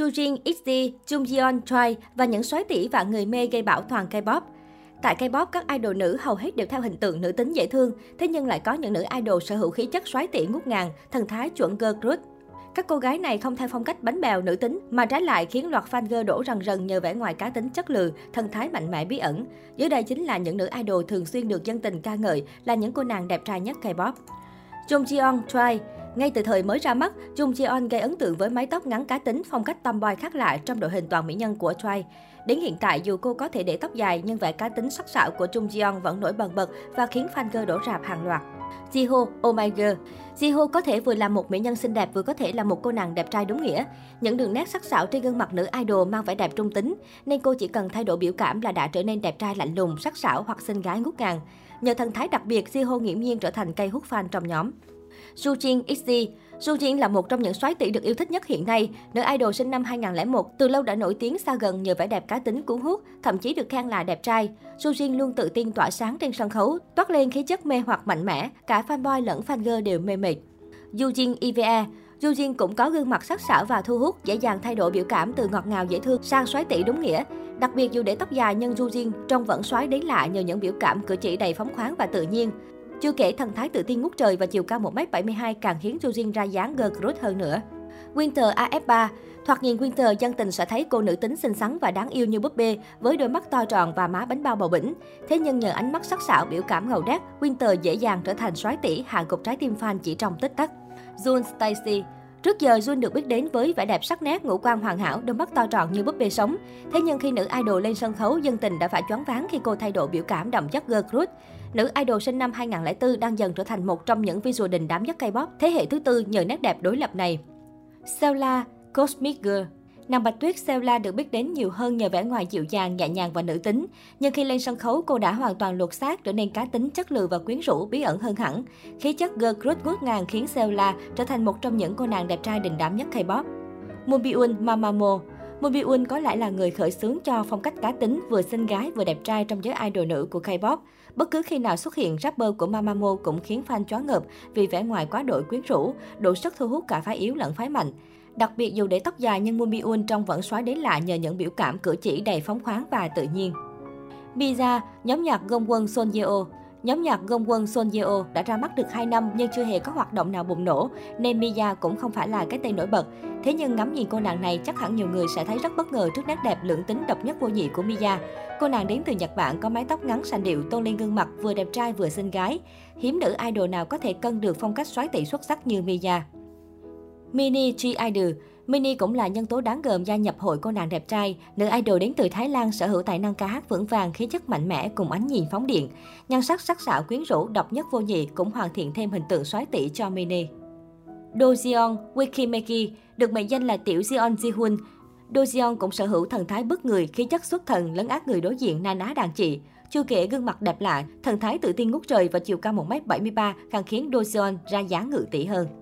Jujin XD, Jung Yeon Choi và những soái tỷ và người mê gây bão toàn K-pop. Tại K-pop, các idol nữ hầu hết đều theo hình tượng nữ tính dễ thương, thế nhưng lại có những nữ idol sở hữu khí chất soái tỷ ngút ngàn, thần thái chuẩn girl crush. Các cô gái này không theo phong cách bánh bèo nữ tính, mà trái lại khiến loạt fan girl đổ rần rần nhờ vẻ ngoài cá tính chất lừ, thần thái mạnh mẽ bí ẩn. Dưới đây chính là những nữ idol thường xuyên được dân tình ca ngợi, là những cô nàng đẹp trai nhất K-pop. Jung Jeon Choi ngay từ thời mới ra mắt, Jung Jeon gây ấn tượng với mái tóc ngắn cá tính, phong cách tomboy khác lạ trong đội hình toàn mỹ nhân của Choi. Đến hiện tại, dù cô có thể để tóc dài, nhưng vẻ cá tính sắc sảo của Jung Jeon vẫn nổi bần bật và khiến fan girl đổ rạp hàng loạt. Jiho, oh my girl. Jiho có thể vừa là một mỹ nhân xinh đẹp vừa có thể là một cô nàng đẹp trai đúng nghĩa. Những đường nét sắc sảo trên gương mặt nữ idol mang vẻ đẹp trung tính, nên cô chỉ cần thay đổi biểu cảm là đã trở nên đẹp trai lạnh lùng, sắc sảo hoặc xinh gái ngút ngàn. Nhờ thần thái đặc biệt, Jiho nghiễm nhiên trở thành cây hút fan trong nhóm. Jujin XD Jujin là một trong những soái tỷ được yêu thích nhất hiện nay. Nữ idol sinh năm 2001 từ lâu đã nổi tiếng xa gần nhờ vẻ đẹp cá tính cuốn hút, thậm chí được khen là đẹp trai. Jujin luôn tự tin tỏa sáng trên sân khấu, toát lên khí chất mê hoặc mạnh mẽ, cả fanboy lẫn fan girl đều mê mệt. Yujin IVE Yujin cũng có gương mặt sắc sảo và thu hút, dễ dàng thay đổi biểu cảm từ ngọt ngào dễ thương sang xoáy tỷ đúng nghĩa. Đặc biệt dù để tóc dài nhưng Yujin trông vẫn xoáy đến lạ nhờ những biểu cảm cử chỉ đầy phóng khoáng và tự nhiên. Chưa kể thần thái tự tin ngút trời và chiều cao 1m72 càng khiến Jujin ra dáng girl crush hơn nữa. Winter AF3 Thoạt nhìn Winter dân tình sẽ thấy cô nữ tính xinh xắn và đáng yêu như búp bê với đôi mắt to tròn và má bánh bao bầu bỉnh. Thế nhưng nhờ ánh mắt sắc sảo biểu cảm ngầu đét, Winter dễ dàng trở thành soái tỷ hạ gục trái tim fan chỉ trong tích tắc. June Stacy Trước giờ Jun được biết đến với vẻ đẹp sắc nét, ngũ quan hoàn hảo, đôi mắt to tròn như búp bê sống. Thế nhưng khi nữ idol lên sân khấu, dân tình đã phải choáng váng khi cô thay đổi biểu cảm đậm chất girl crush. Nữ idol sinh năm 2004 đang dần trở thành một trong những visual đình đám nhất K-pop thế hệ thứ tư nhờ nét đẹp đối lập này. Sela Cosmic Girl Nàng Bạch Tuyết Sela được biết đến nhiều hơn nhờ vẻ ngoài dịu dàng, nhẹ nhàng và nữ tính. Nhưng khi lên sân khấu, cô đã hoàn toàn lột xác, trở nên cá tính, chất lừ và quyến rũ, bí ẩn hơn hẳn. Khí chất girl group ngút ngàn khiến Sela trở thành một trong những cô nàng đẹp trai đình đám nhất K-pop. Moonbyul Mamamo Moonbyul có lẽ là người khởi xướng cho phong cách cá tính, vừa xinh gái vừa đẹp trai trong giới idol nữ của K-pop. Bất cứ khi nào xuất hiện, rapper của Mamamoo cũng khiến fan choáng ngợp vì vẻ ngoài quá đội quyến rũ, độ sức thu hút cả phái yếu lẫn phái mạnh. Đặc biệt dù để tóc dài nhưng Moon Bi-un trông vẫn xóa đến lạ nhờ những biểu cảm cử chỉ đầy phóng khoáng và tự nhiên. Biza, nhóm nhạc gông quân Son Yeo oh. Nhóm nhạc gông quân Son Yeo oh đã ra mắt được 2 năm nhưng chưa hề có hoạt động nào bùng nổ, nên Mia cũng không phải là cái tên nổi bật. Thế nhưng ngắm nhìn cô nàng này chắc hẳn nhiều người sẽ thấy rất bất ngờ trước nét đẹp lưỡng tính độc nhất vô nhị của Mia. Cô nàng đến từ Nhật Bản có mái tóc ngắn sành điệu tôn lên gương mặt vừa đẹp trai vừa xinh gái. Hiếm nữ idol nào có thể cân được phong cách xoái tỷ xuất sắc như Mia. Mini G Idol Mini cũng là nhân tố đáng gờm gia nhập hội cô nàng đẹp trai. Nữ idol đến từ Thái Lan sở hữu tài năng ca hát vững vàng, khí chất mạnh mẽ cùng ánh nhìn phóng điện. Nhan sắc sắc sảo quyến rũ, độc nhất vô nhị cũng hoàn thiện thêm hình tượng soái tỷ cho Mini. Do Jeon Wikimeki được mệnh danh là tiểu Jeon Jihun. Do Jeon cũng sở hữu thần thái bức người, khí chất xuất thần lấn át người đối diện na ná đàn chị. Chưa kể gương mặt đẹp lạ, thần thái tự tin ngút trời và chiều cao 1m73 càng khiến Do Jeon ra dáng ngự tỷ hơn.